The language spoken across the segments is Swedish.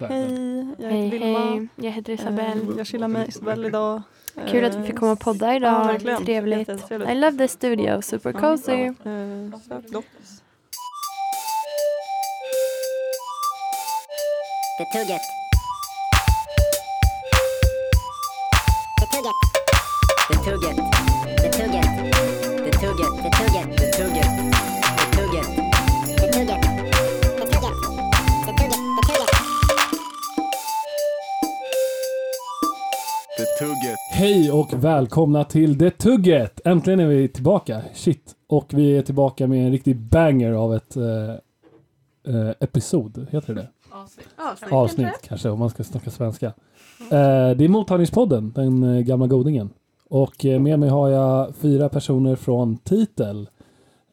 Där, där. Hej, jag Hej, heter Vilma. hej. Jag heter Isabelle. Eh, Jag chillar med Isabelle idag. Kul att vi fick komma och podda idag. Ja. Trevligt. I love the studio. Super Ja, cozy. ja. Eh, så gott. Det Hej och välkomna till Det Tugget! Äntligen är vi tillbaka. Shit. Och vi är tillbaka med en riktig banger av ett eh, eh, episod. Heter det det? Avsnitt kanske om man ska snacka svenska. Eh, det är Mottagningspodden, den eh, gamla godingen. Och eh, med mig har jag fyra personer från Titel.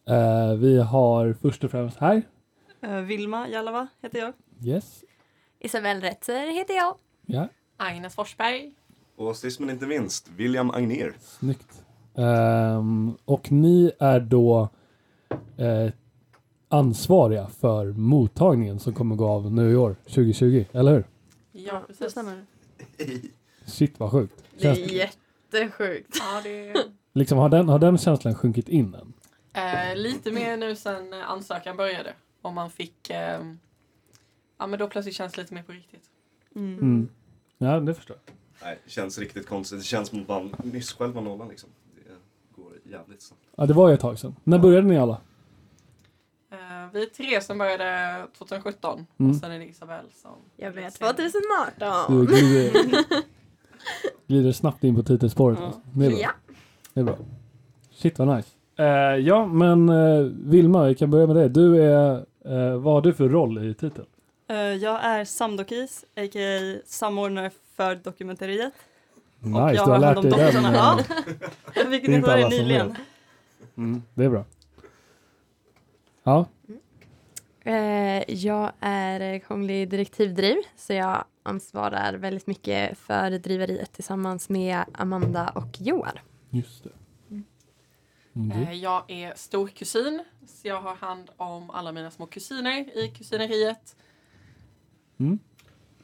Eh, vi har först och främst här. Eh, Vilma Jalava heter jag. Yes. Isabelle Retzer heter jag. Ja, Agnes Forsberg. Och sist men inte minst, William Agner. snyggt. Ehm, och ni är då eh, ansvariga för mottagningen som kommer gå av nu i år, 2020, eller hur? Ja, Det precis. stämmer. Shit vad sjukt. Det är jättesjukt. Ja, det är liksom, har, den, har den känslan sjunkit in än? eh, lite mer nu sen eh, ansökan började. Om man fick... Eh, ja, men då plötsligt känns det lite mer på riktigt. Mm. Mm. Ja, det förstår jag. Nej, det känns riktigt konstigt. Det känns som att man nyss själv var nollan liksom. Det går jävligt snabbt. Ja, det var ju ett tag sedan. När började ni alla? Eh, vi är tre som började 2017 Mm. och sen är det Isabelle som... Jag vet. 2018. Du glider, glider snabbt in på titelspåret. Ja. Alltså. Det är bra. Ja. Det är bra. Shit vad nice. Eh, ja, men eh, Vilma, vi kan börja med dig. Du är, eh, vad har du för roll i titeln? Jag är Samdokis, a.k.a. samordnare för dokumenteriet. Nice, jag du har lärt hand dig om den. dokusarna. eh, Ja. Jag fick Det är inte nyligen. Mm, det är bra. Ja, Eh, jag är kunglig direktivdriv så jag ansvarar väldigt mycket för driveriet tillsammans med Amanda och Johan. just det. Mm, Eh, jag är storkusin, så jag har hand om alla mina små kusiner i kusineriet. Mm.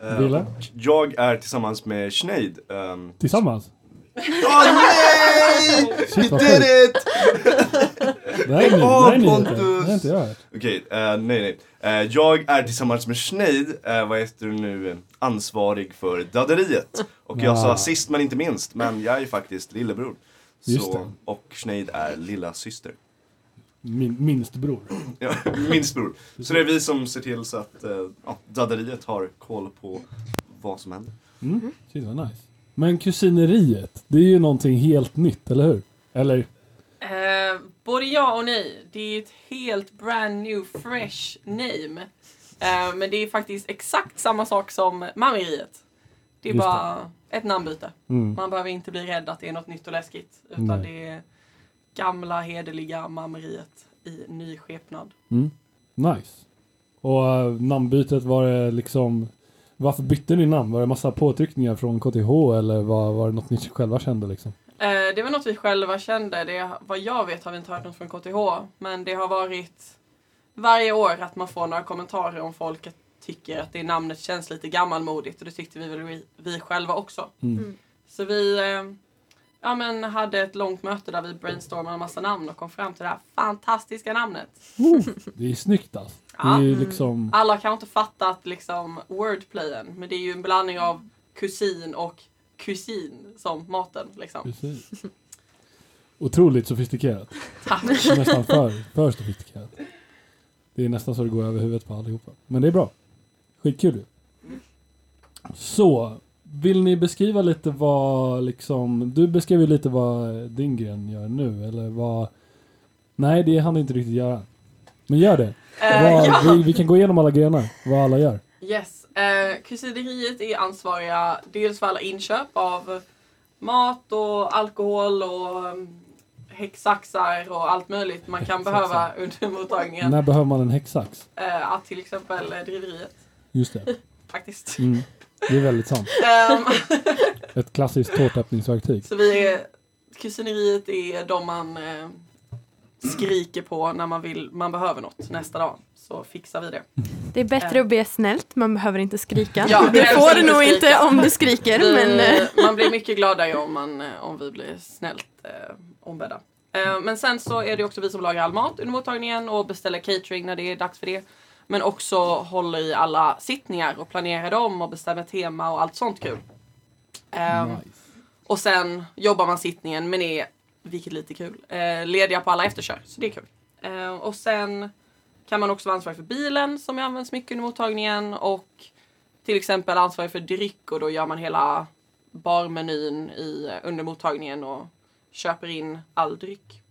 Eh, och jag är tillsammans med Sinead. Um, Tillsammans? Åh nej! Shit, We did it! Det här är, här är. Pontus! Inte jag. Okej, eh, nej nej. Eh, jag är tillsammans med Sinead, uh, vad heter du nu, ansvarig för dadderiet. Och jag Ah. sa sist men inte minst, men jag är ju faktiskt lillebror. Så, och Sinead är lilla syster. Min, minst bror. Ja, minst bror. Så det är vi som ser till så att uh, ja, dadderiet har koll på vad som händer. Mm. Vad nice. Men kusineriet, det är ju någonting helt nytt, eller hur? Eller? Eh, både ja och nej. Det är ett helt brand new fresh name. Eh, men det är faktiskt exakt samma sak som Mammeriet. Det är Just bara ett namnbyte. Mm. Man behöver inte bli rädd att det är något nytt och läskigt. Utan Nej. det är gamla hederliga Mammeriet i ny skepnad. Mm. Nice. Och uh, namnbytet var det liksom... Varför bytte ni namn? Var det massa påtryckningar från KTH eller var, var det något ni själva kände liksom? Eh, det var något vi själva kände. Det, vad jag vet har vi inte hört något från KTH. Men det har varit varje år att man får några kommentarer om folk tycker att det namnet känns lite gammalmodigt. Och det tyckte vi väl vi, vi själva också. Mm. Så vi eh, ja, men hade ett långt möte där vi brainstormade en massa namn och kom fram till det här fantastiska namnet. Det är snyggt alltså. Ja. är liksom... Alla kanske inte fattat liksom wordplayen. Men det är ju en blandning av kusin och kusin som maten. Liksom. Precis. Otroligt sofistikerat. Tack. Nästan för, för sofistikerat. Det är nästan så det går över huvudet på allihopa. Men det är bra. Skitkul ju. Så, vill ni beskriva lite vad liksom... Du beskrev ju lite vad din gren gör nu, eller vad... Nej, det hann inte riktigt göra. Men gör det. Eh, vad, ja. vi, vi kan gå igenom alla grenar, vad alla gör. Yes. Eh, kusineriet är ansvariga dels för alla inköp av mat och alkohol och um, häcksaxar och allt möjligt man kan behöva under mottagningen. När behöver man en häcksax? Att till exempel driveriet Just det. faktiskt. Mm. Det är väldigt sant. Ehm, Ett klassiskt tårtöppningsverktyg. så vi är, kusineriet är de man eh, skriker på när man vill, man behöver något nästa dag. Så fixar vi det. Det är bättre att be snällt, man behöver inte skrika. Ja, det får du nog skrika. inte om du skriker. Vi, Men, eh, man blir mycket gladare om, man, eh, om vi blir snällt eh, ombedda. Eh, men sen så är det också vi som lagar all mat under mottagningen och beställer catering när det är dags för det. Men också håller i alla sittningar och planerar dem och bestämmer tema och allt sånt kul. Eh, Nice. Och sen jobbar man sittningen men är, vilket lite kul, eh, lediga på alla efterkör. Så det är kul. Eh, och sen kan man också vara ansvarig för bilen som används mycket under mottagningen och till exempel ansvarig för dryck och då gör man hela barmenyn i, under mottagningen och köper in all dryck.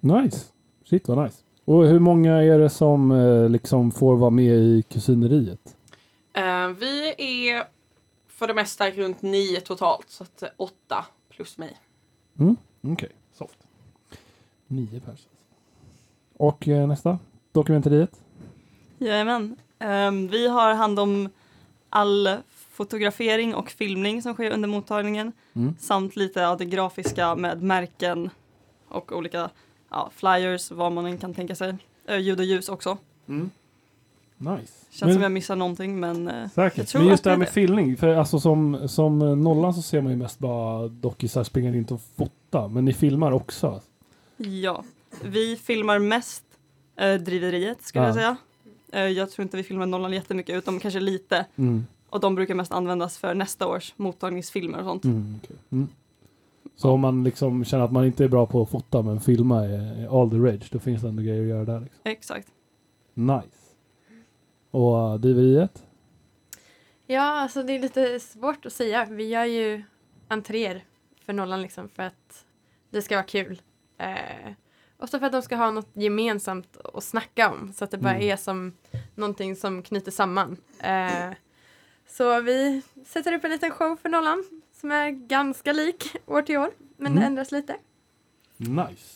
Nice. Shit vad nice. Och hur många är det som eh, liksom får vara med i kusineriet? Eh, vi är för det mesta runt nio totalt så att eh, åtta plus mig. Mm? Okej, soft. Nio pers. Och nästa? Dokumenteriet? Jajamän. Ehm, vi har hand om all fotografering och filmning som sker under mottagningen Mm. samt lite av det grafiska med märken och olika ja, flyers, vad man än kan tänka sig. Eh, ljud och ljus också. Nice. Känns Men- som jag missar någonting men eh, Jag Säkert. tror Men just det här med filmning. För alltså som, som eh, nollan så ser man ju mest bara dockisar springa runt och fota. Men ni filmar också. ja. Vi filmar mest eh, driveriet skulle Ja. jag säga. Eh, jag tror inte vi filmar nollan jättemycket utom kanske lite. Mm. Och de brukar mest användas för nästa års mottagningsfilmer och sånt. Mm, okej. mm. Så om man liksom känner att man inte är bra på att fota men filma är, all the rage, då finns det ändå grejer att göra där. Liksom. Exakt. Nice. Och uh, driveriet? ja, alltså det är lite svårt att säga. Vi gör ju entréer för nollan liksom för att det ska vara kul. Eh, också för att de ska ha något gemensamt att snacka om så att det bara Mm. är som någonting som knyter samman. Eh, så vi sätter upp en liten show för nollan som är ganska lik år till år men Mm. ändras lite. Nice.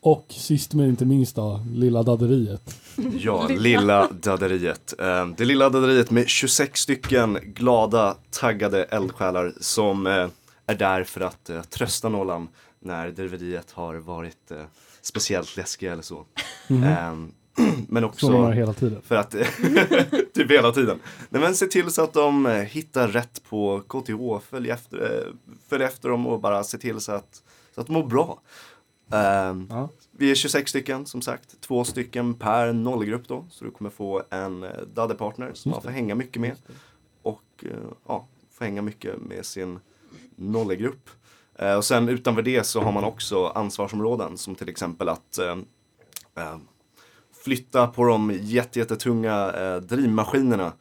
Och sist men inte minst då, Lilla Dadderiet. Ja, Lilla. Dadderiet. Eh, Det lilla Dadderiet med 26 stycken glada, taggade eldsjälar som eh, är där för att eh, trösta nollan när driveriet har varit speciellt läskiga eller så. Mhm. Men också Så de har hela tiden. för att, typ hela tiden. Nej, men se till så att de eh, hittar rätt på KTH, följ efter, eh, följ efter dem och bara se till så att, så att de mår bra. Ehm, Ja. vi är 26 stycken som sagt, två stycken per nollgrupp då. Så du kommer få en eh, daddepartner som man får hänga mycket med. Och ja, får hänga mycket med sin nollegrupp. Eh, och sen utanför det så har man också ansvarsområden som till exempel att eh, eh, flytta på de jätte, jättetunga eh, drivmaskinerna.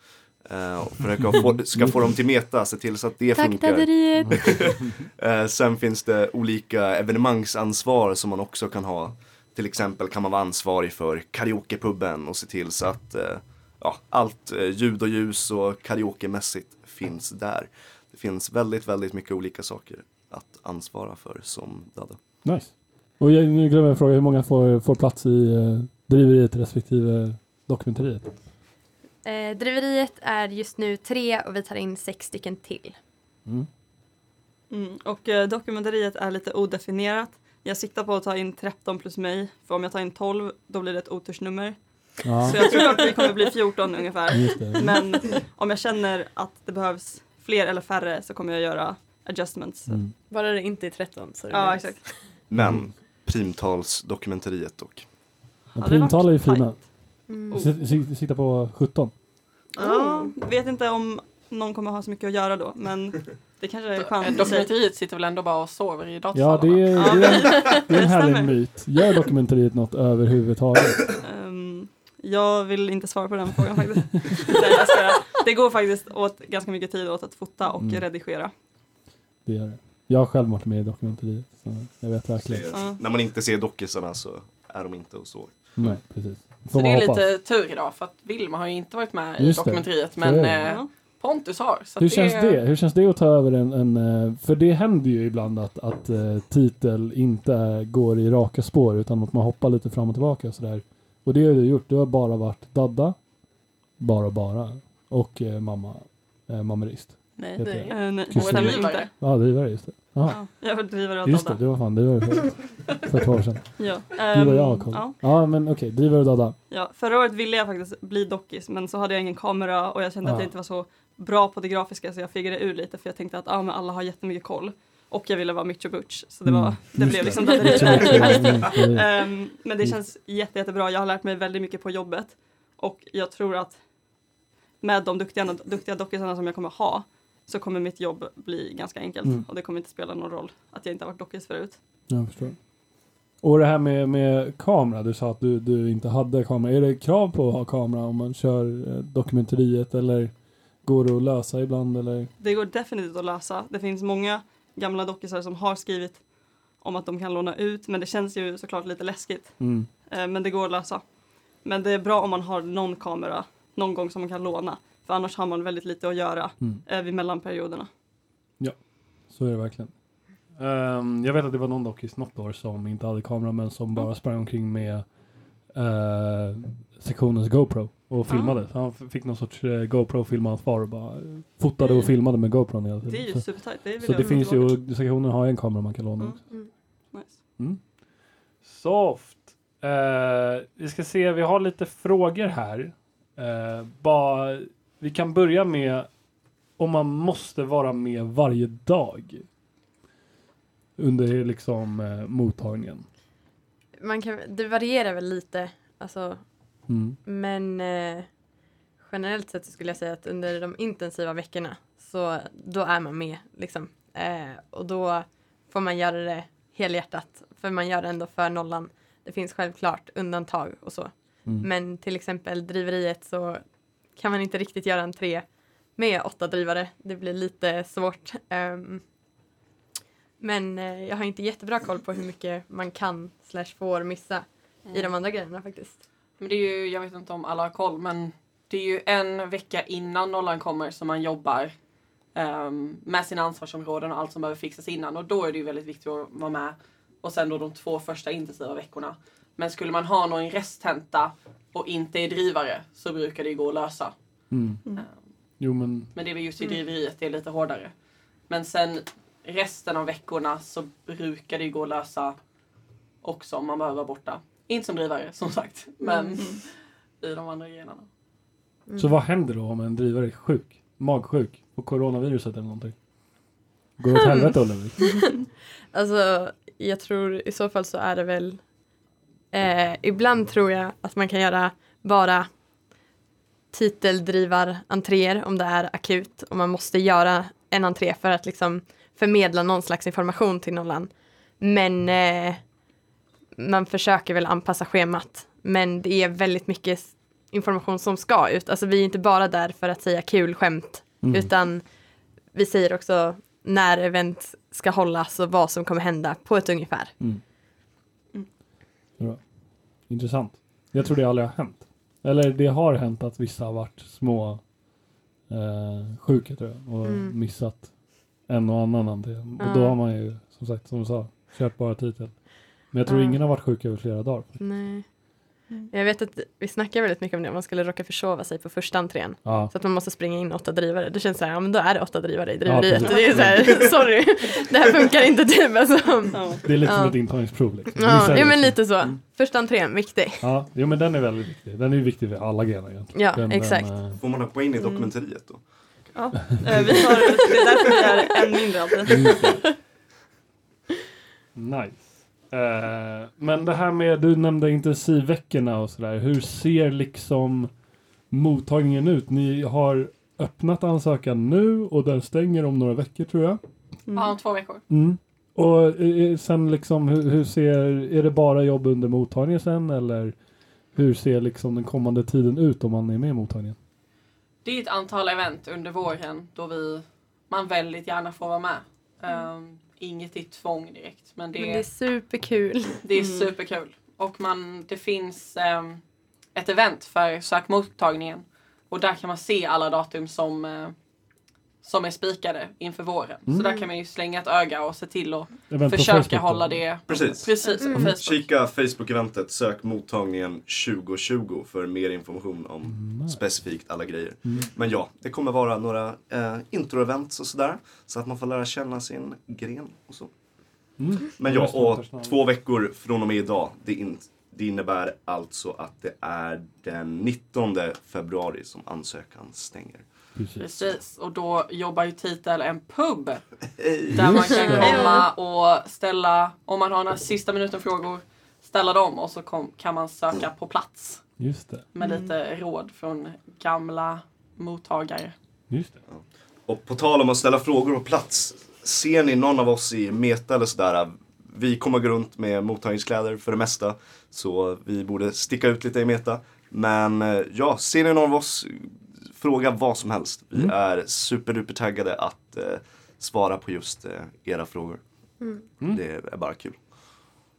Eh, och försöka få, ska få dem till meta, se till så att det Tack funkar. Eh, sen finns det olika evenemangsansvar som man också kan ha. Till exempel kan man vara ansvarig för karaokepuben och se till så att eh, ja, allt eh, ljud och ljus och karaokemässigt finns där. Det finns väldigt, väldigt mycket olika saker att ansvara för som Dadde. Nice. Och jag, nu glömmer jag fråga, hur många får, får plats i uh, driveriet respektive dokumenteriet? Eh, driveriet är just nu tre och vi tar in sex stycken till. Mm. Mm. Och eh, dokumenteriet är lite odefinierat. Jag siktar på att ta in 13 plus mig. För om jag tar in 12 då blir det ett otursnummer. Ja, Så jag tror att det kommer bli 14 ungefär. Men om jag känner att det behövs fler eller färre så kommer jag göra adjustments. Mm. Bara det inte är 13 så är det Ja, exakt. Men primtalsdokumenteriet dock. Hade varit primtal är ju fina. Mm. Oh. Sikta på 17. Ja, vet inte om någon kommer ha så mycket att göra då, men det kanske är chans. Dokumenteriet sitter väl ändå bara och sover i Ja, datorsalarna? det är, Ja. det är, en, det är en härlig myt. Gör dokumenteriet något överhuvudtaget? Ehm, jag vill inte svara på den frågan faktiskt. Det går faktiskt åt ganska mycket tid åt att fota och Mm. redigera. Det gör det. Jag har själv varit med i dokumenteriet. Så jag vet verkligen. Ja. När man inte ser dockisarna så är de inte och så. Nej, precis. Så Får det man är hoppas. lite tur idag för att Vilma har ju inte varit med i Just det. dokumenteriet Så men det. eh. Pontus har. Så Hur känns det? Hur känns det att ta över en, en eh, för det händer ju ibland att, att eh, titel inte går i raka spår utan att man hoppar lite fram och tillbaka och sådär. Och det har du gjort. Du har bara varit Dadda, bara bara, och eh, mamma, eh, mammerist. Nej, det det. Eh, nej, stämmer Drivare. inte. Ja, det var det just det. Ja, jag var drivare och Just det, det var fan, det var för, för ett år sedan. Ja. Du och Ehm, jag har koll. ja. Ja, men okej, drivare och Dodda. Ja, förra året ville jag faktiskt bli dockis men så hade jag ingen kamera och jag kände att Ja. jag inte var så bra på det grafiska så jag figurade ur lite för jag tänkte att ah, men alla har jättemycket koll. Och jag ville vara Mitch och Butch så det, Mm, var, det just blev det. liksom mm, mm. Ehm, men det känns jätte, jättebra. Jag har lärt mig väldigt mycket på jobbet och jag tror att med de duktiga, duktiga dockisarna som jag kommer ha så kommer mitt jobb bli ganska enkelt Mm. och det kommer inte spela någon roll att jag inte har varit dockis förut. Jag förstår. Och det här med, med kamera, du sa att du, du inte hade kamera. Är det krav på att ha kamera om man kör eh, dokumenteriet eller går det att lösa ibland eller? Det går definitivt att lösa. Det finns många gamla dockisar som har skrivit om att de kan låna ut men det känns ju såklart lite läskigt. Mm. Eh, men det går att lösa. Men det är bra om man har någon kamera någon gång som man kan låna. För annars har man väldigt lite att göra Mm. eh, vid mellanperioderna. Så är det verkligen. Ehm, jag vet att det var någon dockis något år som inte hade kamera men som bara sprang omkring med uh, sektionens GoPro och filmade. Så han fick någon sorts uh, GoPro filma hans far och bara fotade och filmade med GoPron hela tiden. Det är ju supertajt. Det vill så det finns ju, sektionen har en kamera man kan låna Mm. också. Mm. Nice. Mm. Soft. Eh, vi ska se, vi har lite frågor här. Eh, bara, vi kan börja med om man måste vara med varje dag under liksom eh, mottagningen. Man kan, det varierar väl lite, alltså, Mm. men eh, generellt sett skulle jag säga att under de intensiva veckorna så då är man med liksom. Eh, och då får man göra det helhjärtat, för man gör det ändå för nollan. Det finns självklart undantag och så. Mm. Men till exempel driveriet så kan man inte riktigt göra entré med åtta drivare. Det blir lite svårt. Ehm, men eh, jag har inte jättebra koll på hur mycket man kan slash får missa i de andra grejerna faktiskt. Men det är ju, jag vet inte om alla har koll, men det är ju en vecka innan nollan kommer som man jobbar ehm, med sina ansvarsområden och allt som behöver fixas innan och då är det ju väldigt viktigt att vara med. Och sen då de två första intensiva veckorna. Men skulle man ha någon resttenta och inte är drivare så brukar det ju gå att lösa. Mm. Mm. Ehm, Jo men, Men det är väl just i Mm. driveriet det är lite hårdare. Men sen resten av veckorna så brukar det ju gå att lösa också om man behöver vara borta. Inte som drivare som sagt, men Mm. i de andra grenarna. Mm. så vad händer då om en drivare är sjuk? Magsjuk? På coronaviruset eller någonting? Går det åt helvete Ulrik? Alltså, jag tror i så fall så är det väl eh, ibland tror jag att man kan göra bara titeldrivar-entréer om det är akut och man måste göra en entré för att liksom förmedla någon slags information till nollan. Men eh, man försöker väl anpassa schemat. Men det är väldigt mycket information som ska ut. Alltså vi är inte bara där för att säga kul skämt Mm. utan vi säger också när event ska hållas och vad som kommer hända på ett ungefär. Mm. Mm. Intressant. Jag tror det aldrig har hänt. Eller det har hänt att vissa har varit små eh, sjuka tror jag och Mm. missat en och annan anledning. Och då har man ju som sagt som du sa kört bara titel. Men jag tror ingen har varit sjuk över flera dagar. Nej. Mm. Jag vet att vi snackar väldigt mycket om det om man skulle råka försova sig på första entrén. Ja. Så att man måste springa in åtta drivare. Det känns så här, ja men då är det åtta drivare i driveriet. precis. det är så här, sorry, det här funkar inte typ. Alltså. Ja. Det är lite som Ja. ett intagningsprov. Liksom. Ja, jo men så. lite så. Mm. Första entrén, viktig. Ja, jo men den är väldigt viktig. Den är viktig för alla grenar egentligen. Ja, den, exakt. Den, eh, Får man hoppa in i Mm. dokumenteriet då? Ja. Eh, vi har, det är därför vi är en mindre alltid. Nice. Eh, men det här med, du nämnde intensivveckorna och sådär. Hur ser liksom mottagningen ut? Ni har öppnat ansökan nu och den stänger om några veckor tror jag. Mm. Ja, om två veckor. Mm. Och eh, sen liksom, hur, hur ser, är det bara jobb under mottagningen sen eller hur ser liksom den kommande tiden ut om man är med i mottagningen? Det är ett antal event under våren då vi, man väldigt gärna får vara med. Ehm, inget i tvång direkt, men det, Men det är superkul. det är Mm. superkul. Och man, det finns ehm, ett event för sökmottagningen och där kan man se alla datum som, eh, som är spikade inför våren. Mm. Så där kan man ju slänga ett öga och se till att på försöka hålla det Precis. precis på Mm. Facebook. Kika Facebook-eventet, sök mottagningen 2020 för mer information om Mm. specifikt alla grejer. Mm. Men ja, det kommer vara några eh, intro-events och sådär. Så att man får lära känna sin gren och så. Mm. Men ja, och två veckor från och med idag. Det, in, det innebär alltså att det är den 19 februari som ansökan stänger. Precis. Precis, och då jobbar ju Titel en pub där man kan komma och ställa, om man har några sista minuten frågor, ställa dem och så kom, kan man söka på plats Just det. med Mm. lite råd från gamla mottagare. Just det. Och på tal om att ställa frågor på plats. Ser ni någon av oss i Meta eller sådär? Vi kommer gå runt med mottagningskläder för det mesta. Så vi borde sticka ut lite i Meta. Men eh, ja, ser ni någon av oss, fråga vad som helst. Vi Mm. är superduper taggade att eh, svara på just eh, era frågor. Mm. Det är bara kul.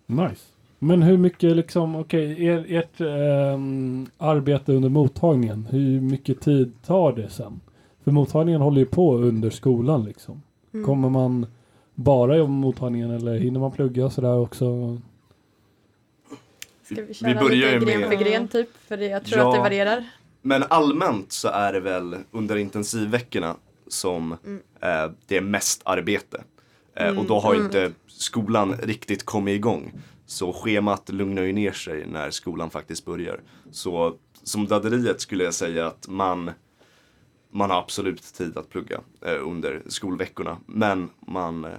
Nice. Men hur mycket liksom, okej, er, ert ehm, arbete under mottagningen, hur mycket tid tar det sen? För mottagningen håller ju på under skolan liksom. Mm. Kommer man bara jobba med mottagningen eller hinner man plugga sådär också? Ska vi Vi köra börjar lite gren med- för gren typ? För jag tror Ja. att det varierar. Men allmänt så är det väl under intensivveckorna som Mm. eh, det är mest arbete. Eh, Mm, och då har mm. inte skolan riktigt kommit igång. Så schemat lugnar ju ner sig när skolan faktiskt börjar. Så som dadderiet skulle jag säga att man, man har absolut tid att plugga eh, under skolveckorna. Men man, eh,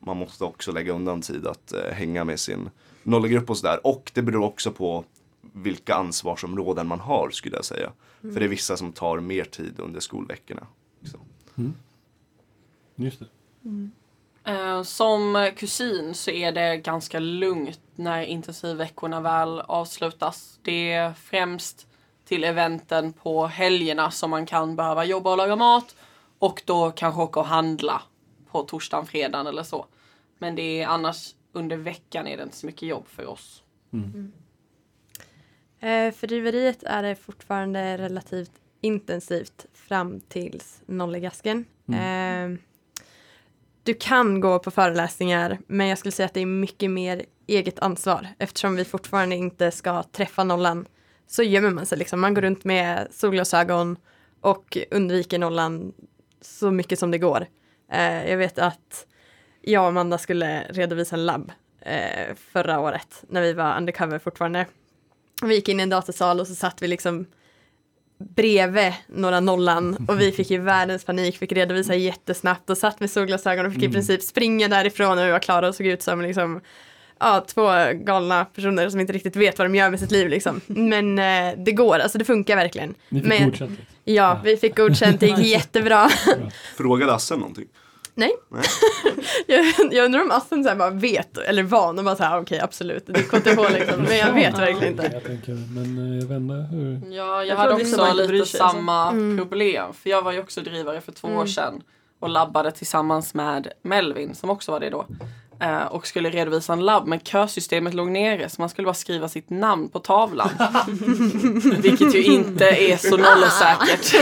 man måste också lägga undan tid att eh, hänga med sin nollgrupp och sådär. Och det beror också på vilka ansvarsområden man har skulle jag säga. För det är vissa som tar mer tid under skolveckorna. Så. Just det. Eh, Som kusin så är det ganska lugnt när intensivveckorna väl avslutas. Det är främst till eventen på helgerna som man kan behöva jobba och laga mat och då kanske åka och handla på torsdagen, fredagen eller så. Men det är annars under veckan är det inte så mycket jobb för oss. Eh, för driveriet är det fortfarande relativt intensivt fram tills nollegasken. Eh, du kan gå på föreläsningar men jag skulle säga att det är mycket mer eget ansvar eftersom vi fortfarande inte ska träffa nollan så gömmer man sig liksom. Man går runt med solglasögon och undviker nollan så mycket som det går. Eh, jag vet att jag och Amanda skulle redovisa en labb eh, förra året när vi var undercover fortfarande. Vi gick in i en datasal och så satt vi liksom bredvid några nollan och vi fick ju världens panik, fick redovisa jättesnabbt och satt med solglasögon och fick i princip springa därifrån när vi var klara och såg ut som liksom ja, två galna personer som inte riktigt vet vad de gör med sitt liv liksom. Men eh, det går, alltså det funkar verkligen. Ni fick Men- godkänt. liksom. Ja, vi fick godkänt, det gick jättebra. Frågade Asse någonting? Nej. Nej. jag, jag undrar om Assen så här bara vet, eller van, och bara så här okej absolut, det är KTH liksom, men jag vet verkligen inte. Jag tänker, men eh, jag vet inte hur. Ja, jag, Jag hade också lite sig, alltså. samma Mm. problem. För jag var ju också drivare för två år Mm. sedan och labbade tillsammans med Melvin som också var det då. Eh, och skulle redovisa en labb men kösystemet låg nere så man skulle bara skriva sitt namn på tavlan. Vilket ju inte är så nollesäkert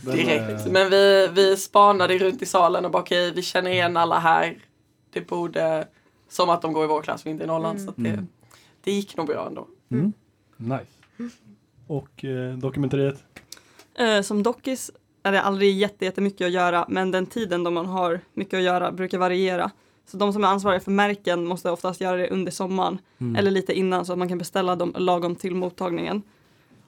direkt. Men vi, vi spanade runt i salen och bara okej vi känner igen alla här. Det borde, som att de går i vår klass och inte i nollan. Så att det, Mm. det gick nog bra ändå. Nice. Och eh, dokumentariet? Eh, som dockis är det aldrig jätte, jättemycket att göra men den tiden då man har mycket att göra brukar variera. Så de som är ansvariga för märken måste oftast göra det under sommaren Mm. eller lite innan så att man kan beställa dem lagom till mottagningen.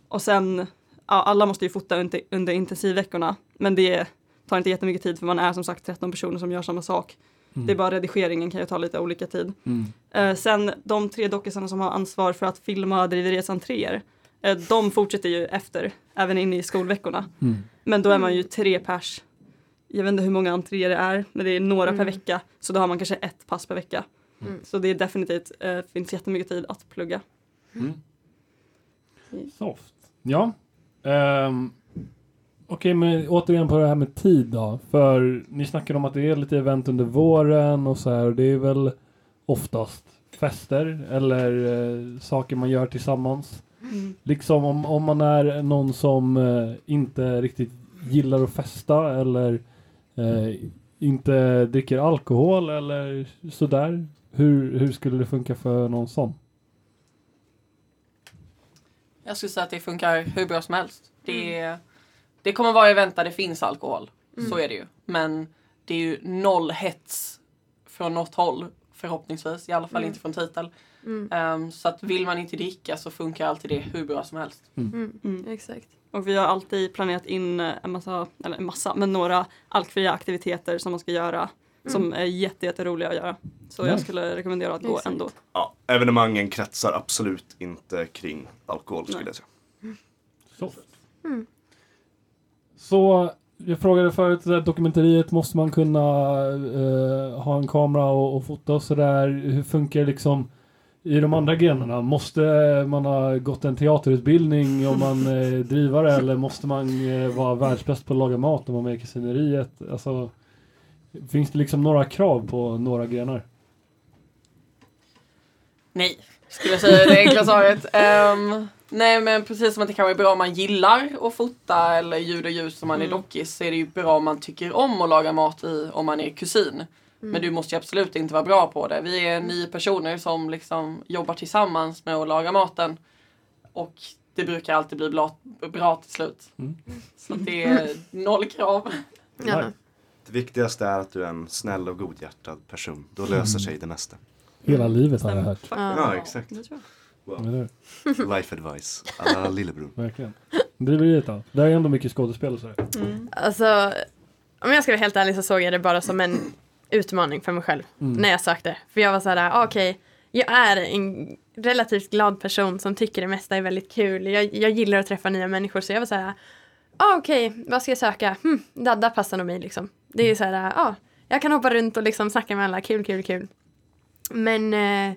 Och sen, ja, alla måste ju fota under, under intensivveckorna men det tar inte jättemycket tid för man är som sagt 13 personer som gör samma sak. Mm. Det är bara redigeringen kan ju ta lite olika tid. Mm. Eh, sen de tre dockisarna som har ansvar för att filma driveriets entréer, eh, de fortsätter ju efter, även in i skolveckorna. Mm. Men då är man ju tre pers. Jag vet inte hur många entréer det är, men det är några per Mm. vecka. Så då har man kanske ett pass per vecka. Mm. Så det är definitivt, eh, finns jättemycket tid att plugga. Mm. Soft. Ja. Um, Okej, men återigen på det här med tid då. För ni snackar om att det är lite event under våren och så här. Och det är väl oftast fester eller eh, saker man gör tillsammans. Liksom om, om man är någon som eh, inte riktigt gillar att festa eller eh, inte dricker alkohol eller sådär. Hur, hur skulle det funka för någon sån? Jag skulle säga att det funkar hur bra som helst. Det, det kommer vara event där det finns alkohol. Så är det ju. Men det är ju noll hets från något håll. Förhoppningsvis. I alla fall Mm. inte från titel. Mm. Ehm, så att vill man inte dricka så funkar alltid det hur bra som helst. Mm. Mm. Exakt. Och vi har alltid planerat in eh, en massa, eller en massa, men några alkfria aktiviteter som man ska göra. Som är jätte, jätteroliga att göra. Så jag skulle rekommendera att gå Exakt. ändå. Ja, evenemangen kretsar absolut inte kring alkohol skulle Nej. jag säga. Så. Mm. Så jag frågade förut, det där dokumenteriet, måste man kunna eh, ha en kamera och, och fota och sådär? Hur funkar liksom i de andra grenarna? Måste man ha gått en teaterutbildning om man eh, drivare eller måste man eh, vara världsbäst på att laga mat om man är med i kusineriet? Alltså, finns det liksom några krav på några grenar? Nej, skulle jag säga det enkla svaret. Ehm, nej men precis som att det kan vara bra om man gillar att fota eller ljud och ljus om man är Mm. dockis så är det ju bra om man tycker om att laga mat i om man är kusin. Men du måste ju absolut inte vara bra på det. Vi är nio personer som liksom jobbar tillsammans med att laga maten. Och det brukar alltid bli bra, bra till slut. Mm. Så det är noll krav. Ja. Det viktigaste är att du är en snäll och godhjärtad person. Då löser sig det mesta. Hela livet har jag hört. Ja. Exakt. Hur? Life advice. Alla lillebror. Verkligen. Driveriet då? Det är ändå mycket skådespel och sådär. Alltså, om jag ska vara helt ärlig så såg jag det bara som en utmaning för mig själv Mm. när jag sökte. För jag var så här, ah, okej, jag är en relativt glad person som tycker det mesta är väldigt kul. Jag, jag gillar att träffa nya människor så jag var så här, ah, okej, vad ska jag söka? Hm, Dadda passar nog mig liksom. Det är så här, ja, ah, jag kan hoppa runt och liksom snacka med alla, kul, kul, kul. Men eh,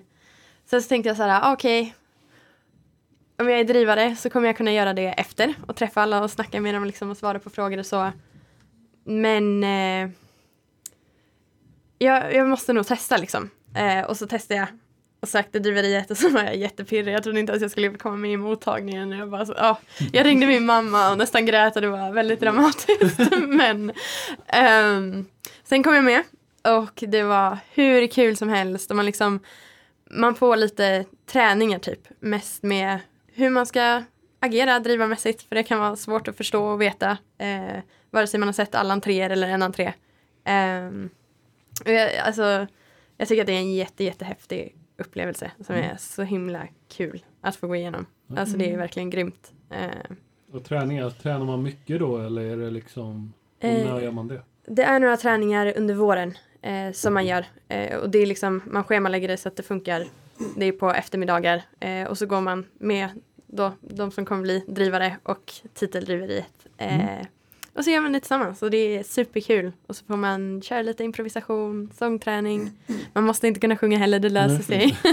sen så tänkte jag så här, ah, okej, om jag är drivare så kommer jag kunna göra det efter och träffa alla och snacka med dem liksom och svara på frågor och så. Men eh, jag, jag måste nog testa liksom. Eh, och så testade jag och sökte driveriet och så var jag jättepirrig. Jag trodde inte att jag skulle komma med i mottagningen. Jag, bara så, ja, jag ringde min mamma och nästan grät och det var väldigt dramatiskt. Men ehm, sen kom jag med och det var hur kul som helst. Och man, liksom, man får lite träningar typ. Mest med hur man ska agera drivarmässigt. För det kan vara svårt att förstå och veta. Eh, vare sig man har sett alla entréer eller en entré. Och jag, alltså, jag tycker att det är en jätte, jättehäftig upplevelse som är så himla kul att få gå igenom. Alltså det är verkligen grymt. Eh, Och träningar, tränar man mycket då eller är det liksom, Eh, när gör man det? det är några träningar under våren eh, som man gör. Eh, och det är liksom, man schemalägger det så att det funkar. Det är på eftermiddagar. Eh, och så går man med då, de som kommer bli drivare och titeldriveriet. Eh, Och så gör man det tillsammans och det är superkul. Och så får man köra lite improvisation, sångträning. Man måste inte kunna sjunga heller, det löser sig.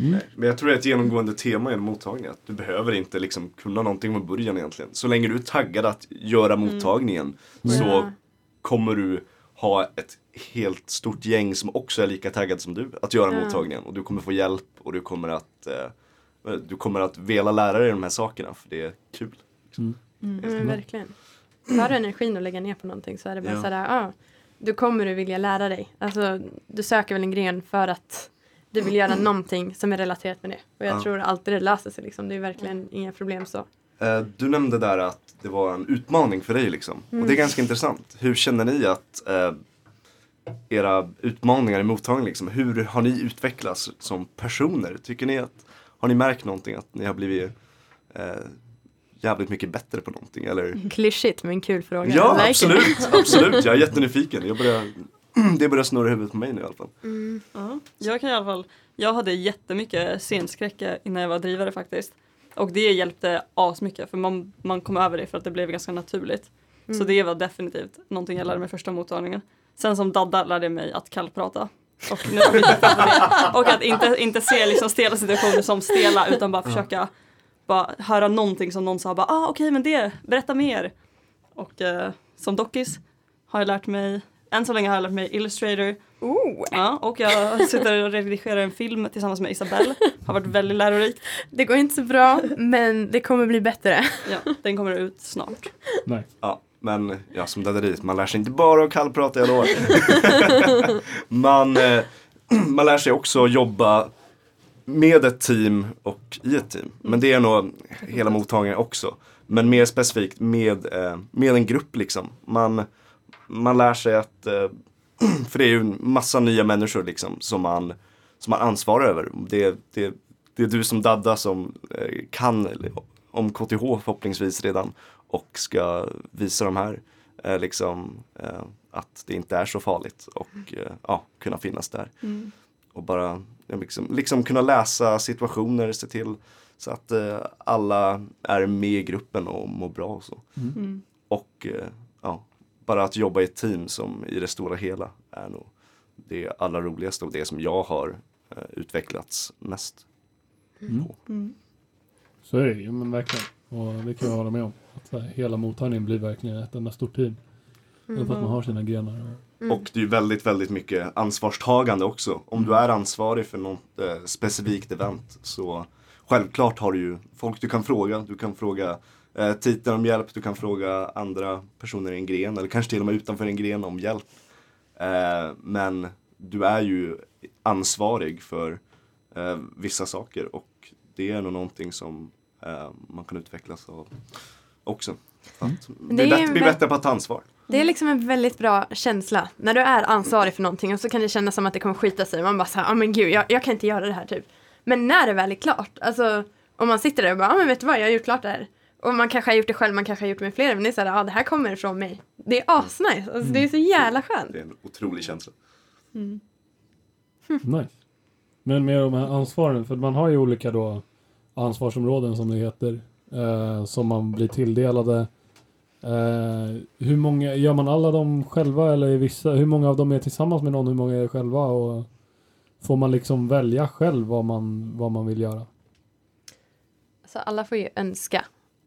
Mm. Men jag tror det är ett genomgående tema i mottagningen. Att du behöver inte liksom kunna någonting från början egentligen. Så länge du är taggad att göra mottagningen så Ja. kommer du ha ett helt stort gäng som också är lika taggad som du att göra Ja. mottagningen. Och du kommer få hjälp och du kommer att eh, du kommer att vilja lära dig de här sakerna för det är kul. Ja, men verkligen. Har du energin att lägga ner på någonting så är det bara Ja. sådär, ja, då kommer du vilja lära dig. Alltså, du söker väl en gren för att du vill göra någonting som är relaterat med det. Och jag Ja. tror alltid det löser sig liksom. Det är verkligen inga problem så. Eh, Du nämnde där att det var en utmaning för dig liksom. Och Mm. det är ganska intressant. Hur känner ni att eh, era utmaningar i mottagningen liksom, hur har ni utvecklats som personer? Tycker ni att, har ni märkt någonting att ni har blivit eh, jävligt mycket bättre på någonting eller? Klyschigt men kul fråga. Ja absolut, absolut. Jag är jättenyfiken. Jag börjar, det börjar snurra i huvudet på mig nu i alla fall. Mm. Ja, jag kan i alla fall, jag hade jättemycket scenskräck innan jag var drivare faktiskt. Och det hjälpte asmycket för man, man kom över det för att det blev ganska naturligt. Så Mm. det var definitivt någonting jag lärde mig första mottagningen. Sen som dadda lärde jag mig att kallprata. Och, nu och att inte, inte se liksom stela situationer som stela utan bara försöka bara höra någonting som någon sa bara ah okej men det, berätta mer. Och eh, som dockis har jag lärt mig, än så länge har jag lärt mig Illustrator Oh, Ja, och jag sitter och redigerar en film tillsammans med Isabelle. Har varit väldigt lärorikt. det går inte så bra men det kommer bli bättre. Ja, den kommer ut snart. Nej. Ja. men ja, som dadderiet, man lär sig inte bara att kallprata, jag lovar. man, eh, man lär sig också att jobba med ett team och i ett team. Men det är nog hela mottagningen också. Men mer specifikt med, eh, med en grupp liksom. Man, man lär sig att, eh, för det är ju en massa nya människor liksom som man, som man ansvarar över. Det, det, det är du som Dadda som eh, kan om KTH förhoppningsvis redan och ska visa de här liksom, att det inte är så farligt och ja, kunna finnas där. Mm. Och bara liksom, liksom kunna läsa situationer, se till så att eh, alla är med i gruppen och mår bra och så. Mm. Och eh, ja, bara att jobba i ett team som i det stora hela är nog det allra roligaste och det som jag har eh, utvecklats mest Mm. på. Mm. Så är det ju, men verkligen. Och det kan jag hålla med om. Att så här, hela mottagningen blir verkligen ett enda stort team. Mm. För att man har sina grenar. Och, Mm. Och det är väldigt, väldigt mycket ansvarstagande också. Om du är ansvarig för något eh, specifikt event så självklart har du ju folk du kan fråga. Du kan fråga eh, titeln om hjälp, du kan fråga andra personer i en gren eller kanske till och med utanför en gren om hjälp. Eh, men du är ju ansvarig för eh, vissa saker och det är nog någonting som eh, man kan utvecklas av också. Att bli, bättre, bli bättre på att ta ansvar. Det är liksom en väldigt bra känsla när du är ansvarig för någonting och så kan det kännas som att det kommer skita sig. Man bara såhär, ja ah, men gud, jag, jag kan inte göra det här typ. Men när det väl är klart, alltså om man sitter där och bara, ja ah, men vet du vad, jag har gjort klart det här. Och man kanske har gjort det själv, man kanske har gjort det med flera, men det är såhär, ja ah, det här kommer ifrån mig. Det är asnice, alltså det är så jävla skönt. Det är en otrolig känsla. nice. Men med de här ansvaren, för man har ju olika då ansvarsområden som det heter. Eh, som man blir tilldelade. Eh, hur många, gör man alla dem själva eller är vissa, hur många av dem är tillsammans med någon, hur många är själva och får man liksom välja själv vad man, vad man vill göra? Så alla får ju önska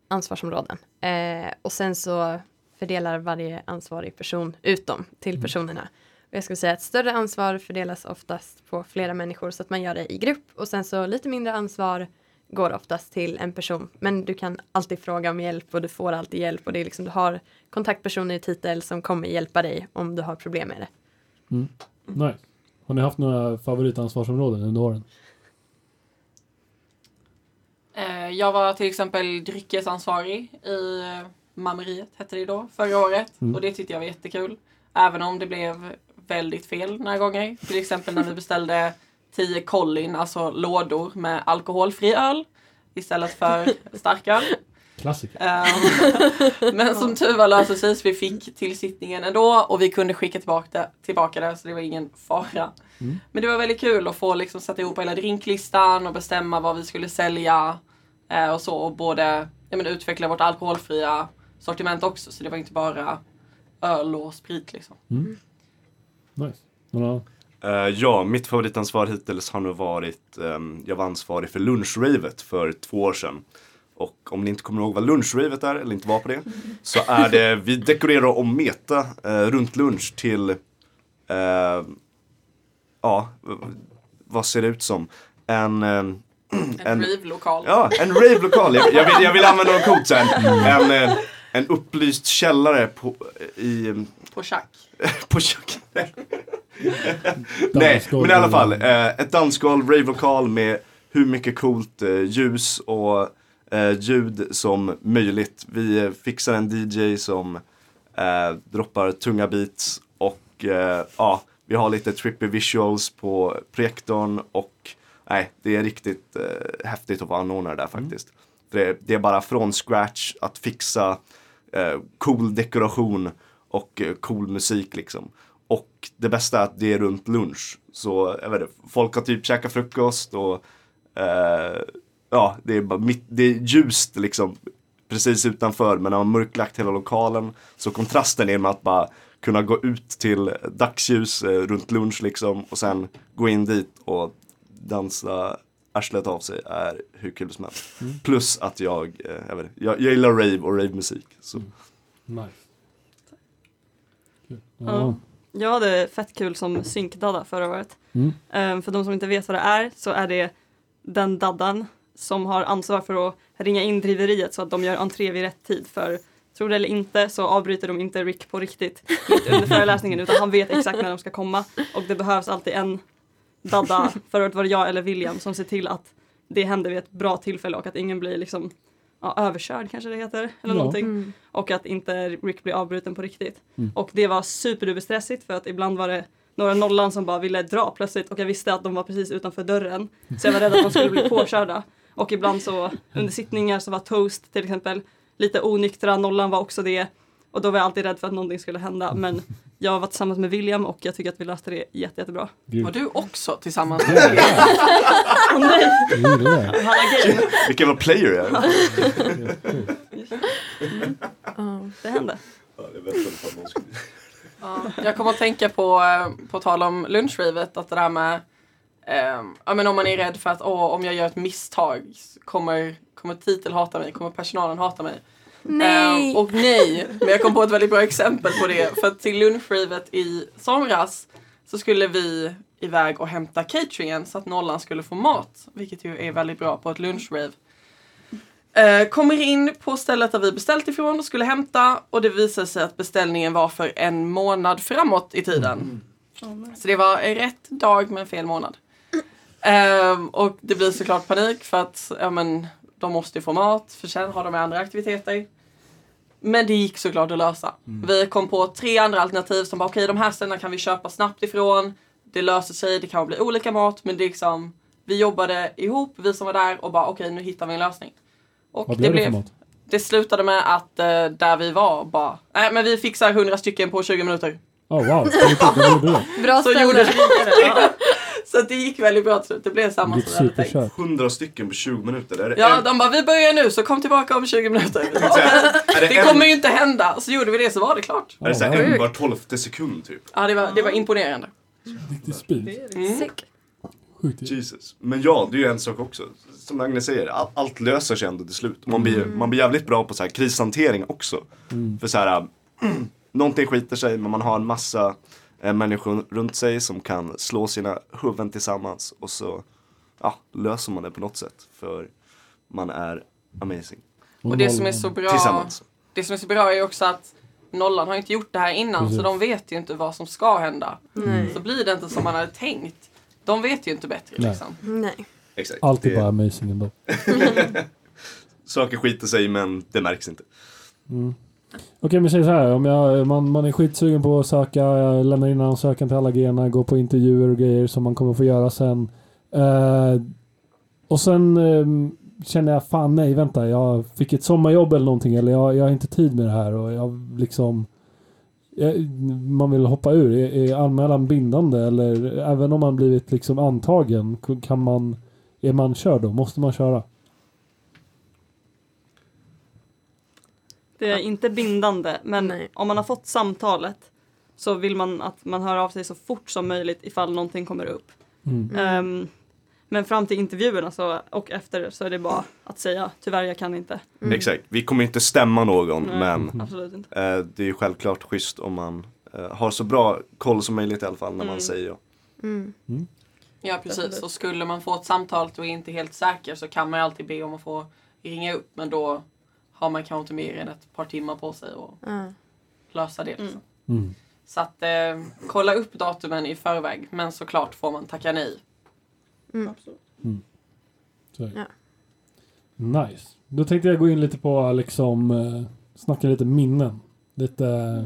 ansvarsområden. Eh, och sen så fördelar varje ansvarig person ut dem till personerna. Och jag skulle säga att större ansvar fördelas oftast på flera människor så att man gör det i grupp. Och sen så lite mindre ansvar går oftast till en person. Men du kan alltid fråga om hjälp och du får alltid hjälp. Och det är liksom, du har kontaktpersoner i titel som kommer hjälpa dig om du har problem med det. Nej. Har ni haft några favoritansvarsområden under åren? Eh, Jag var till exempel dryckesansvarig i eh, Mammeriet, hette det då, förra året. Mm. Och det tyckte jag var jättekul. Även om det blev väldigt fel några gånger. Till exempel när vi beställde 10 Collin, alltså lådor med alkoholfri öl istället för starköl. Klassiker. Ehm, Men som tur var löste sig så vi fick tillsittningen ändå och vi kunde skicka tillbaka det, tillbaka det så det var ingen fara. Mm. Men det var väldigt kul att få liksom sätta ihop hela drinklistan och bestämma vad vi skulle sälja eh, och så och både ja, men, utveckla vårt alkoholfria sortiment också så det var inte bara öl och sprit liksom. Nice. Några? Eh, ja, mitt favoritansvar hittills har nog varit, ehm, jag var ansvarig för lunchravet för två år sedan. Och om ni inte kommer ihåg vad lunchravet är, eller inte var på det, så är det, vi dekorerar om meta eh, runt lunch till, eh, ja, vad ser det ut som? En, ehm, En, En- rave-lokal. ja, en rave-lokal. Jag, jag, vill, jag vill använda något coolt sen. En, en upplyst källare på, i, På Chack. på köket. Nej, men i alla fall. Eh, ett dansgolv, rave-lokal med hur mycket coolt eh, ljus och eh, ljud som möjligt. Vi eh, fixar en DJ som eh, droppar tunga beats och eh, ja, vi har lite trippy visuals på projektorn och nej, det är riktigt eh, häftigt att vara anordnare där faktiskt. För det, det är bara från scratch att fixa cool dekoration och cool musik liksom. Och det bästa är att det är runt lunch. Så jag vet inte, folk har typ käkat frukost och eh, ja, det är, bara mitt, det är ljust liksom precis utanför men har mörklagt hela lokalen. Så kontrasten är med att bara kunna gå ut till dagsljus eh, runt lunch liksom och sen gå in dit och dansa arslet av sig är hur kul som helst. Plus att jag, eh, jag, vet, inte, jag, jag gillar rave och rave-musik. Så. Nice. Kul. Ja. Ja. Jag hade fett kul som synkdadda förra året. Mm. Ehm, för de som inte vet vad det är så är det den daddan som har ansvar för att ringa in driveriet så att de gör entré vid rätt tid för Tror det eller inte så avbryter de inte Rick på riktigt under föreläsningen utan han vet exakt när de ska komma och det behövs alltid en dadda, förra året var det jag eller William som ser till att det händer vid ett bra tillfälle och att ingen blir liksom ja, överkörd kanske det heter eller Ja. någonting Mm. och att inte Rick blir avbruten på riktigt. Mm. Och det var superduperstressigt för att ibland var det några nollan som bara ville dra plötsligt och jag visste att de var precis utanför dörren. Så jag var rädd att de skulle bli påkörda. Och ibland så under sittningar så var Toast till exempel lite onyktra, nollan var också det. Och då var jag alltid rädd för att någonting skulle hända. Men jag var tillsammans med William och jag tycker att vi löste det jätte, jättebra. Var Gud, du också tillsammans med mig? Åh nej! Vilken var player jag är. Ja. Det hände. Ja, det jag kommer att tänka på, eh, på tal om lunchrivet, att det där med eh, ja, men om man är rädd för att åh, om jag gör ett misstag kommer, kommer titel hata mig, kommer personalen hata mig. Nej! Eh, och nej, men jag kom på ett väldigt bra exempel på det. För att till lunchrivet i somras så skulle vi iväg och hämta cateringen så att nollan skulle få mat. Vilket ju är väldigt bra på ett lunchrave. Eh, kommer in på stället där vi beställt ifrån och skulle hämta och det visade sig att beställningen var för en månad framåt i tiden. Så det var rätt dag men fel månad. Ehm, och det blir såklart panik för att ja, men, de måste ju få mat för sen har de andra aktiviteter. Men det gick såklart att lösa. Vi kom på tre andra alternativ som bara okej de här ställena kan vi köpa snabbt ifrån. Det löser sig, det kan bli olika mat men det är liksom vi jobbade ihop, vi som var där och bara okej nu hittar vi en lösning. Och Vad det blev det blev för mat? det slutade med att eh, där vi var bara, nej men vi fixar 100 stycken på 20 minuter. Oh, wow, det. Bra Så ställe. gjorde vi. Så att det gick väldigt bra till. Det blev samma som vi hade tänkt. superkört. 100 stycken på 20 minuter. Är det, Ja, en, de bara vi börjar nu så kom tillbaka om 20 minuter. Det, Det en, kommer ju inte hända. Så gjorde vi det så var det klart. är det så en var tolfte sekund typ? Ja, det var, det var imponerande. Riktig speed. Mm. Jesus. Men ja, det är ju en sak också. Som Agnes säger, all, allt löser sig ändå till slut. Man blir, man blir jävligt bra på så här krishantering också. Mm. För så här, någonting skiter sig men man har en massa människor runt sig som kan slå sina huvuden tillsammans och så ja, löser man det på något sätt. För man är amazing. Och det som är så bra, Tillsammans. det som är så bra är också att Nollan har inte gjort det här innan Precis. så de vet ju inte vad som ska hända. Nej. Så blir det inte som man hade tänkt. De vet ju inte bättre Nej. liksom. Nej. Exakt. Alltid Det- bara amazing ändå. Saker skiter sig men det märks inte. Mm. Okej men säg så här, om jag, man, man är skitsugen på att söka, jag lämnar in ansökan till alla grejerna, går på intervjuer och grejer som man kommer få göra sen. Eh, och sen eh, känner jag, fan nej vänta, jag fick ett sommarjobb eller någonting eller jag, jag har inte tid med det här och jag liksom jag, man vill hoppa ur. Är, är anmälan bindande eller även om man blivit liksom antagen kan man, är man körd då? Måste man köra? Det är inte bindande men Nej. om man har fått samtalet så vill man att man hör av sig så fort som möjligt ifall någonting kommer upp. Mm. Ehm, men fram till intervjuerna så, och efter så är det bara att säga tyvärr jag kan inte. Mm. Exakt. Vi kommer inte stämma någon Nej. men Absolut inte. eh, det är ju självklart schysst om man eh, har så bra koll som möjligt i alla fall när man Mm. säger ja. Mm. Ja precis, så skulle man få ett samtal och är inte helt säker så kan man ju alltid be om att få ringa upp men då har man kanske inte mer än ett par timmar på sig att Ja. lösa det. Mm. Liksom. Mm. Så att eh, kolla upp datumen i förväg men såklart får man tacka nej. Mm. Absolut. Det. Ja. Nice. Då tänkte jag gå in lite på liksom eh, snacka lite minnen. Lite eh,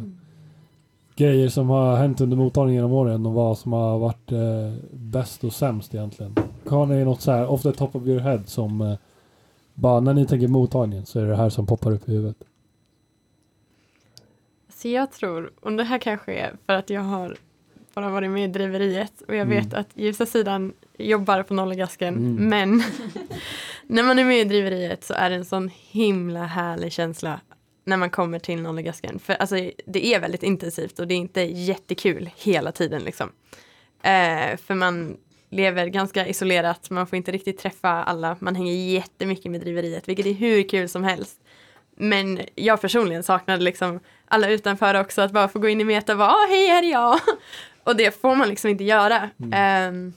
grejer som har hänt under mottagningen genom åren och vad som har varit eh, bäst och sämst egentligen. Har ni något så här off the top of your head som eh, bara när ni tänker mottagningen så är det det här som poppar upp i huvudet? Så jag tror, och det här kanske är för att jag har bara varit med i driveriet och jag Mm. vet att ljusa sidan jobbar på Nollegasken Mm. men när man är med i driveriet så är det en sån himla härlig känsla när man kommer till Nollegasken. För alltså, det är väldigt intensivt och det är inte jättekul hela tiden liksom. Eh, för man lever ganska isolerat, man får inte riktigt träffa alla, man hänger jättemycket med driveriet, vilket är hur kul som helst. Men jag personligen saknade liksom alla utanför också, att bara få gå in i meta och bara "Ah, hej här är jag. Och det får man liksom inte göra. Ehm,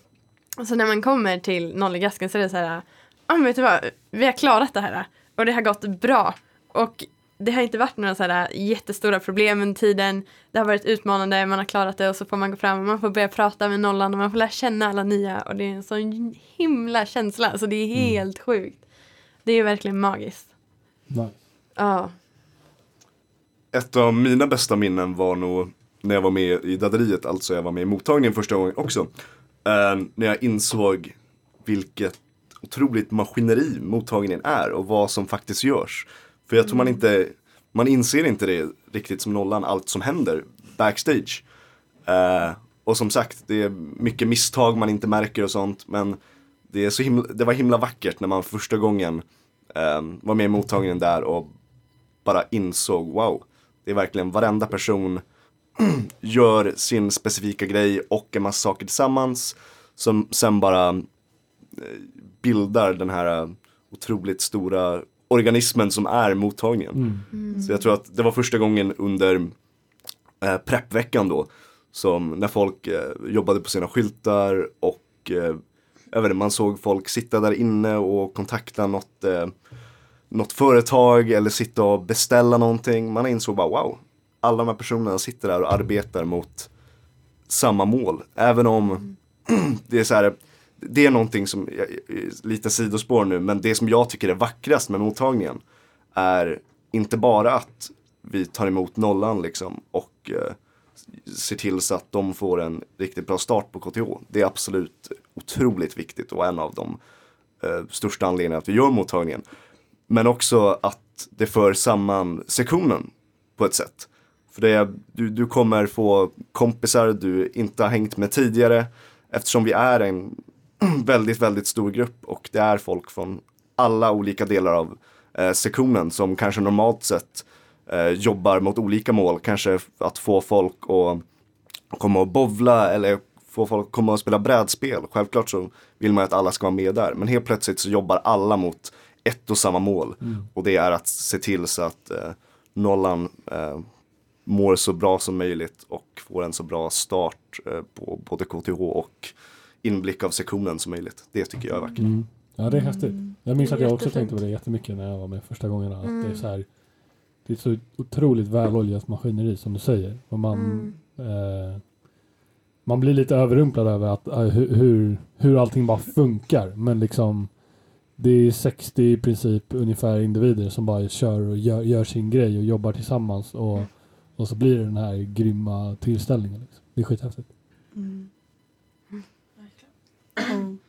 så när man kommer till Nollegasken så är det så här, ah, vet du vad, vi har klarat det här och det har gått bra. Och det har inte varit några så här jättestora problem under tiden. Det har varit utmanande, man har klarat det och så får man gå fram och man får börja prata med nollan och man får lära känna alla nya och det är en sån himla känsla. Alltså det är helt sjukt. Det är verkligen magiskt. Nice. Ja. Ett av mina bästa minnen var nog när jag var med i Dadderiet, alltså jag var med i mottagningen första gången också. Eh, när jag insåg vilket otroligt maskineri mottagningen är och vad som faktiskt görs. För jag tror man inte, man inser inte det riktigt som nollan, allt som händer backstage. Eh, och som sagt, det är mycket misstag man inte märker och sånt, men det, är så himla, det var himla vackert när man första gången eh, var med i mottagningen där och bara insåg, wow, det är verkligen varenda person gör sin specifika grej och en massa saker tillsammans som sen bara eh, bildar den här otroligt stora organismen som är mottagningen. Så jag tror att det var första gången under eh, preppveckan då som när folk eh, jobbade på sina skyltar och eh, inte, man såg folk sitta där inne och kontakta något, eh, något företag eller sitta och beställa någonting. Man insåg bara wow, alla de här personerna sitter där och arbetar mot samma mål. Även om det är så här, det är någonting som, lite sidospår nu, men det som jag tycker är vackrast med mottagningen är inte bara att vi tar emot nollan liksom och eh, ser till så att de får en riktigt bra start på KTH. Det är absolut otroligt viktigt och en av de eh, största anledningarna att vi gör mottagningen. Men också att det för samman sektionen på ett sätt. För det är, du, du kommer få kompisar du inte har hängt med tidigare eftersom vi är en väldigt, väldigt stor grupp och det är folk från alla olika delar av eh, sektionen som kanske normalt sett eh, jobbar mot olika mål. Kanske att få folk att komma och bovla eller få folk att komma och spela brädspel. Självklart så vill man att alla ska vara med där. Men helt plötsligt så jobbar alla mot ett och samma mål. Och det är att se till så att eh, nollan eh, mår så bra som möjligt och får en så bra start eh, på både KTH och inblick av sektionen som möjligt. Det tycker jag är vackert. Mm. Ja, det är häftigt. Jag minns att jag också tänkte på det jättemycket när jag var med första gångerna. Att det är Mm. så här, det är så otroligt väloljat maskineri som du säger. Och man, Mm. eh, man blir lite överrumplad över att, eh, hur, hur, hur allting bara funkar. Men liksom det är 60 i princip ungefär individer som bara kör och gör, gör sin grej och jobbar tillsammans. Och, och så blir det den här grymma tillställningen. Liksom. Det är skithäftigt. Mm.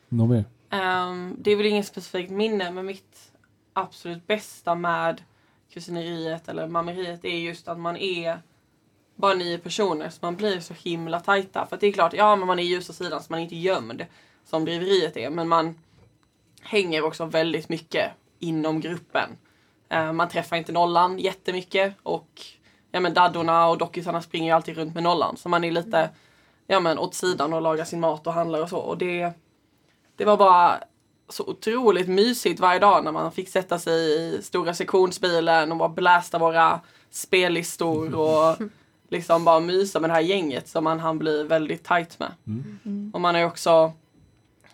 Något mer? Ehm, det är väl inget specifikt minne men mitt absolut bästa med kusineriet eller mammeriet är just att man är bara nio personer så man blir så himla tajta. För det är klart, ja men man är ljusa sidan så man är inte gömd som driveriet är men man hänger också väldigt mycket inom gruppen. Eh, man träffar inte nollan jättemycket och ja men daddorna och dockisarna springer ju alltid runt med nollan så man är lite ja men åt sidan och lagar sin mat och handlar och så och det det var bara så otroligt mysigt varje dag när man fick sätta sig i stora sektionsbilen och bara blästa våra spellistor och liksom bara mysa med det här gänget som man hann bli väldigt tight med. Och man har ju också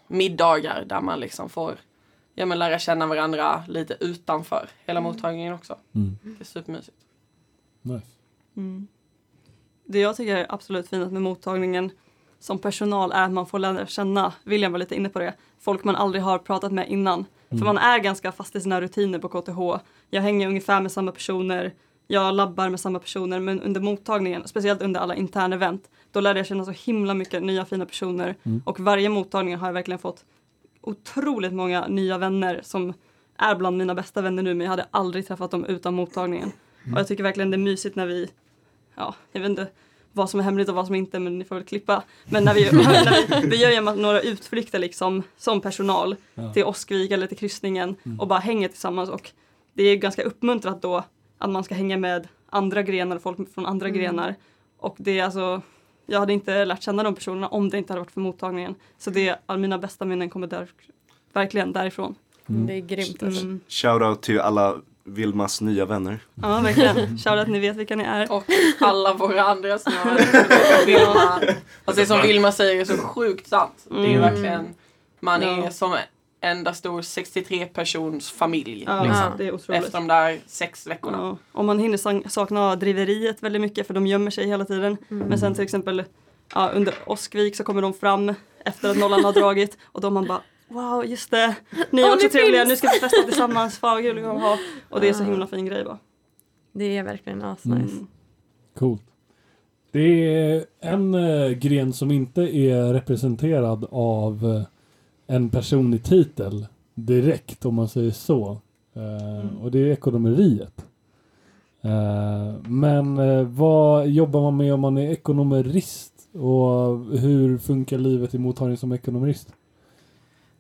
middagar där man liksom får ja, men lära känna varandra lite utanför hela mottagningen också. Mm. Det är supermysigt. Nice. Mm. Det jag tycker är absolut finast med mottagningen som personal är att man får lära känna, William var lite inne på det, folk man aldrig har pratat med innan. För man är ganska fast i sina rutiner på KTH. Jag hänger ungefär med samma personer, jag labbar med samma personer men under mottagningen, speciellt under alla interna event, då lärde jag känna så himla mycket nya fina personer och varje mottagning har jag verkligen fått otroligt många nya vänner som är bland mina bästa vänner nu men jag hade aldrig träffat dem utan mottagningen. Och jag tycker verkligen det är mysigt när vi, ja, jag vet inte vad som är hemligt och vad som inte men ni får väl klippa. Men när vi, när vi, vi gör ju några utflykter liksom som personal Ja. till Åskvik eller till kryssningen och bara hänger tillsammans och det är ganska uppmuntrat då att man ska hänga med andra grenar, folk från andra grenar. Och det är alltså, jag hade inte lärt känna de personerna om det inte hade varit för mottagningen. Så det, all mina bästa minnen kommer där, verkligen därifrån. Mm. Det är grymt. Alltså. Mm. Shoutout till alla Vilmas nya vänner. Ja, verkligen. Shoutout, ni vet vilka ni är. Och alla våra andra som jag Vilma. Alltså det som Vilma säger är så sjukt sant. Det är Mm. verkligen, man är Ja. som enda stor 63 persons familj. Ja, liksom. Det är otroligt. Efter de där sex veckorna. Ja, och man hinner sakna driveriet väldigt mycket för de gömmer sig hela tiden. Mm. Men sen till exempel ja, under Oskvik så kommer de fram efter att nollan har dragit och då man bara Wow, just det! Ni är Åh, också trevliga, finns! nu ska vi festa tillsammans, fan vad kul vi kommer ha! Och det är så himla fin grej bara. Det är verkligen asnice. Mm. Coolt. Det är en eh, gren som inte är representerad av eh, en person i titel direkt om man säger så. Eh, Och det är ekonomeriet. Eh, men eh, vad jobbar man med om man är ekonomerist? Och hur funkar livet i mottagning som ekonomerist?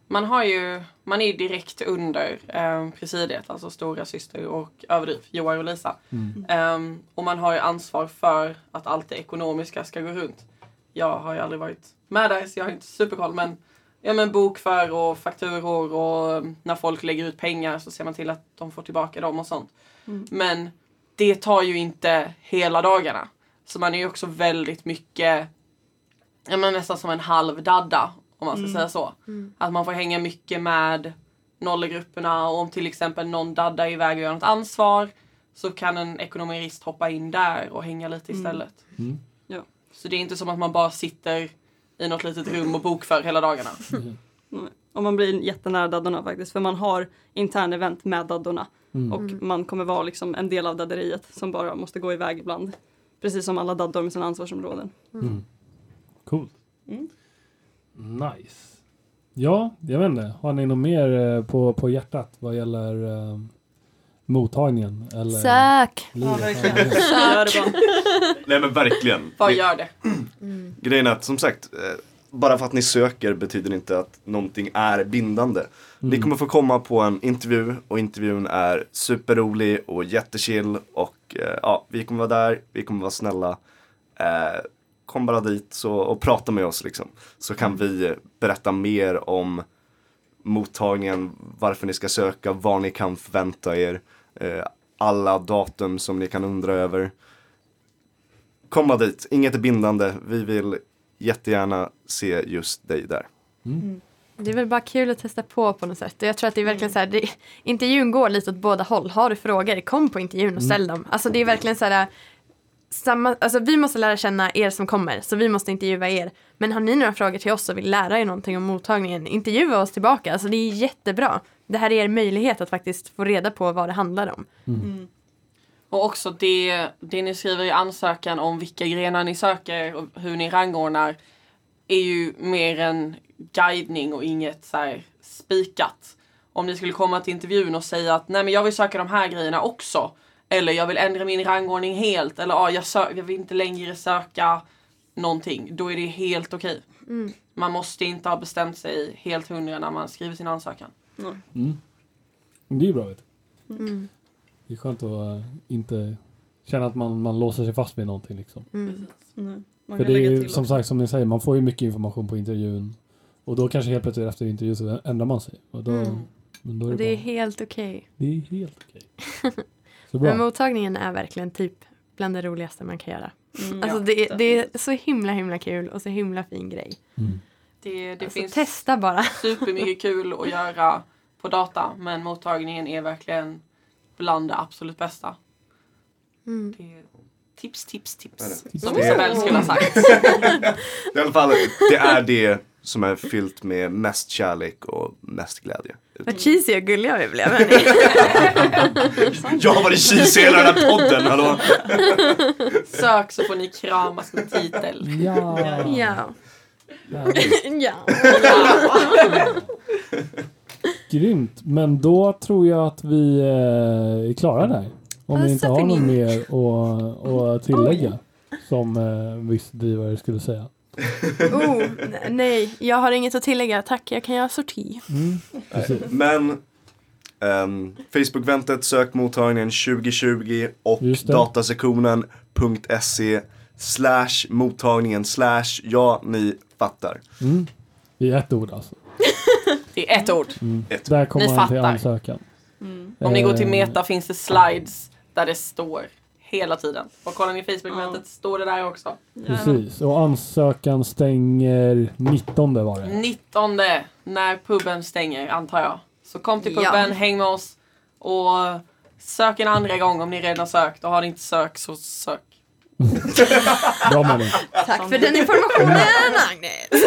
Man har ju, man är direkt under eh, presidiet, alltså stora syster och överdriv, Joar och Lisa. Mm. Ehm, och man har ju ansvar för att allt det ekonomiska ska gå runt. Jag har ju aldrig varit med där så jag har inte superkoll men, ja, men bokför och fakturor och när folk lägger ut pengar så ser man till att de får tillbaka dem och sånt. Mm. Men det tar ju inte hela dagarna. Så man är ju också väldigt mycket, ja men nästan som en halv dadda om man ska Mm. säga så. Mm. Att man får hänga mycket med nollegrupperna och om till exempel någon daddar iväg och gör något ansvar så kan en ekonomerist hoppa in där och hänga lite Mm. istället. Mm. Så det är inte som att man bara sitter i något litet rum och bokför hela dagarna. Och man blir jättenära daddorna faktiskt för man har intern event med daddorna Mm. och man kommer vara liksom en del av dadderiet som bara måste gå iväg ibland. Precis som alla daddor med sina ansvarsområden. Mm. Coolt. Mm. Nice. Ja, jag vet inte. Har ni något mer eh, på, på hjärtat vad gäller eh, mottagningen? Eller Sök! Ja, livet? verkligen. Ja, Gör det bara. Nej men verkligen. Vad Ni- gör det? Mm. Grejen är att som sagt, eh, bara för att ni söker betyder det inte att någonting är bindande. Ni Mm. kommer få komma på en intervju och intervjun är superrolig och jättechill och eh, ja, vi kommer vara där, vi kommer vara snälla. Eh, kom bara dit så, och prata med oss liksom. Så kan vi eh, berätta mer om mottagningen, varför ni ska söka, vad ni kan förvänta er, eh, alla datum som ni kan undra över. Komma dit, inget är bindande, vi vill jättegärna se just dig där. Mm. Det är väl bara kul att testa på på något sätt. Och jag tror att det är verkligen så här, det, intervjun går lite åt båda håll. Har du frågor, kom på intervjun och ställ dem. Alltså det är verkligen så här, samma, alltså vi måste lära känna er som kommer, så vi måste intervjua er. Men har ni några frågor till oss och vill lära er någonting om mottagningen, intervjua oss tillbaka. Alltså det är jättebra. Det här är er möjlighet att faktiskt få reda på vad det handlar om. Mm. Och också det, det ni skriver i ansökan om vilka grenar ni söker och hur ni rangordnar är ju mer en guidning och inget så här spikat. Om ni skulle komma till intervjun och säga att nej men jag vill söka de här grejerna också. Eller jag vill ändra min rangordning helt. Eller ah, jag, sö- jag vill inte längre söka någonting. Då är det helt okej. Mm. Man måste inte ha bestämt sig helt hundra när man skriver sin ansökan. Mm. Det är ju bra vet du. Mm. Det är skönt att eh, inte känna att man, man låser sig fast vid någonting liksom. Mm. För det är ju som också. sagt som ni säger, man får ju mycket information på intervjun. Och då kanske helt plötsligt efter intervjun så ändrar man sig. Och då, Mm. men då är det, det är bara, helt okej. det är helt okej. Så Men bra. mottagningen är verkligen typ bland det roligaste man kan göra. Mm, Alltså ja, det, det är så himla himla kul och så himla fin grej. Mm. Det, det Alltså, finns Testa bara. supermycket kul att göra på data men mottagningen är verkligen bland det absolut bästa. Mm. Det är tips, tips, tips. Som Isabelle skulle ha sagt. I alla fall, det är det som är fyllt med mest kärlek och mest glädje. Vad cheesy och gulliga vi blev. Jag har varit cheesy hela den här podden, hallå! Sök så får ni kramas med titel. Ja. ja. Ja. Grymt. Men då tror jag att vi eh, är klara där. Om ni inte har något mer att, att tillägga. Som eh, viss drivare skulle säga. Oh, nej, jag har inget att tillägga. Tack, jag kan göra sorti. Mm. Men um, Facebook-ventet, sök mottagningen 2020 och datasektionen.se slash mottagningen slash ja, ni fattar. Mm. I ett ord alltså. Det är ett ord. Mm. Ett. Där kommer Ni man till fattar. ansökan. Mm. Om ni går till Eh, Meta finns det slides där det står hela tiden. Och kollar ni Facebook-eventet står det där också. Precis. Och ansökan stänger 19 var det. 19 när puben stänger antar jag. Så kom till Ja. puben, häng med oss och sök en andra gång om ni redan sökt och har ni inte sökt så sök. Bra mening. Tack för den informationen Agnes!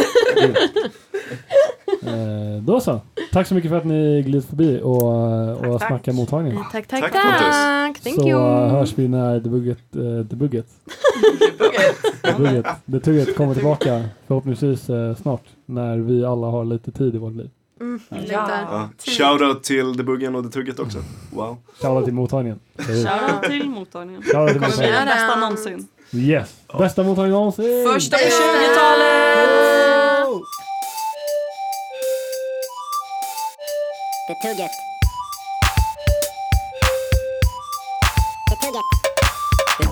Eh, då så. Tack så mycket för att ni glidit förbi och, och Tack, tack. snackar mottagningen. Tack, tack, Tack, tack! Pontus. Thank så you! eh, hörs vi när debugget, uh, debugget, debugget, debugget kommer tillbaka förhoppningsvis eh, snart när vi alla har lite tid i vårt liv. Mm, Ja. Ja. Shoutout till debuggen och detugget också. Wow. Shoutout till mottagningen. Shoutout till mottagningen. Shoutout till Kommer bli den mottagningen. bästa någonsin. Yes! Bästa mottagningen någonsin! Första på 20-talet! Det tugget. Det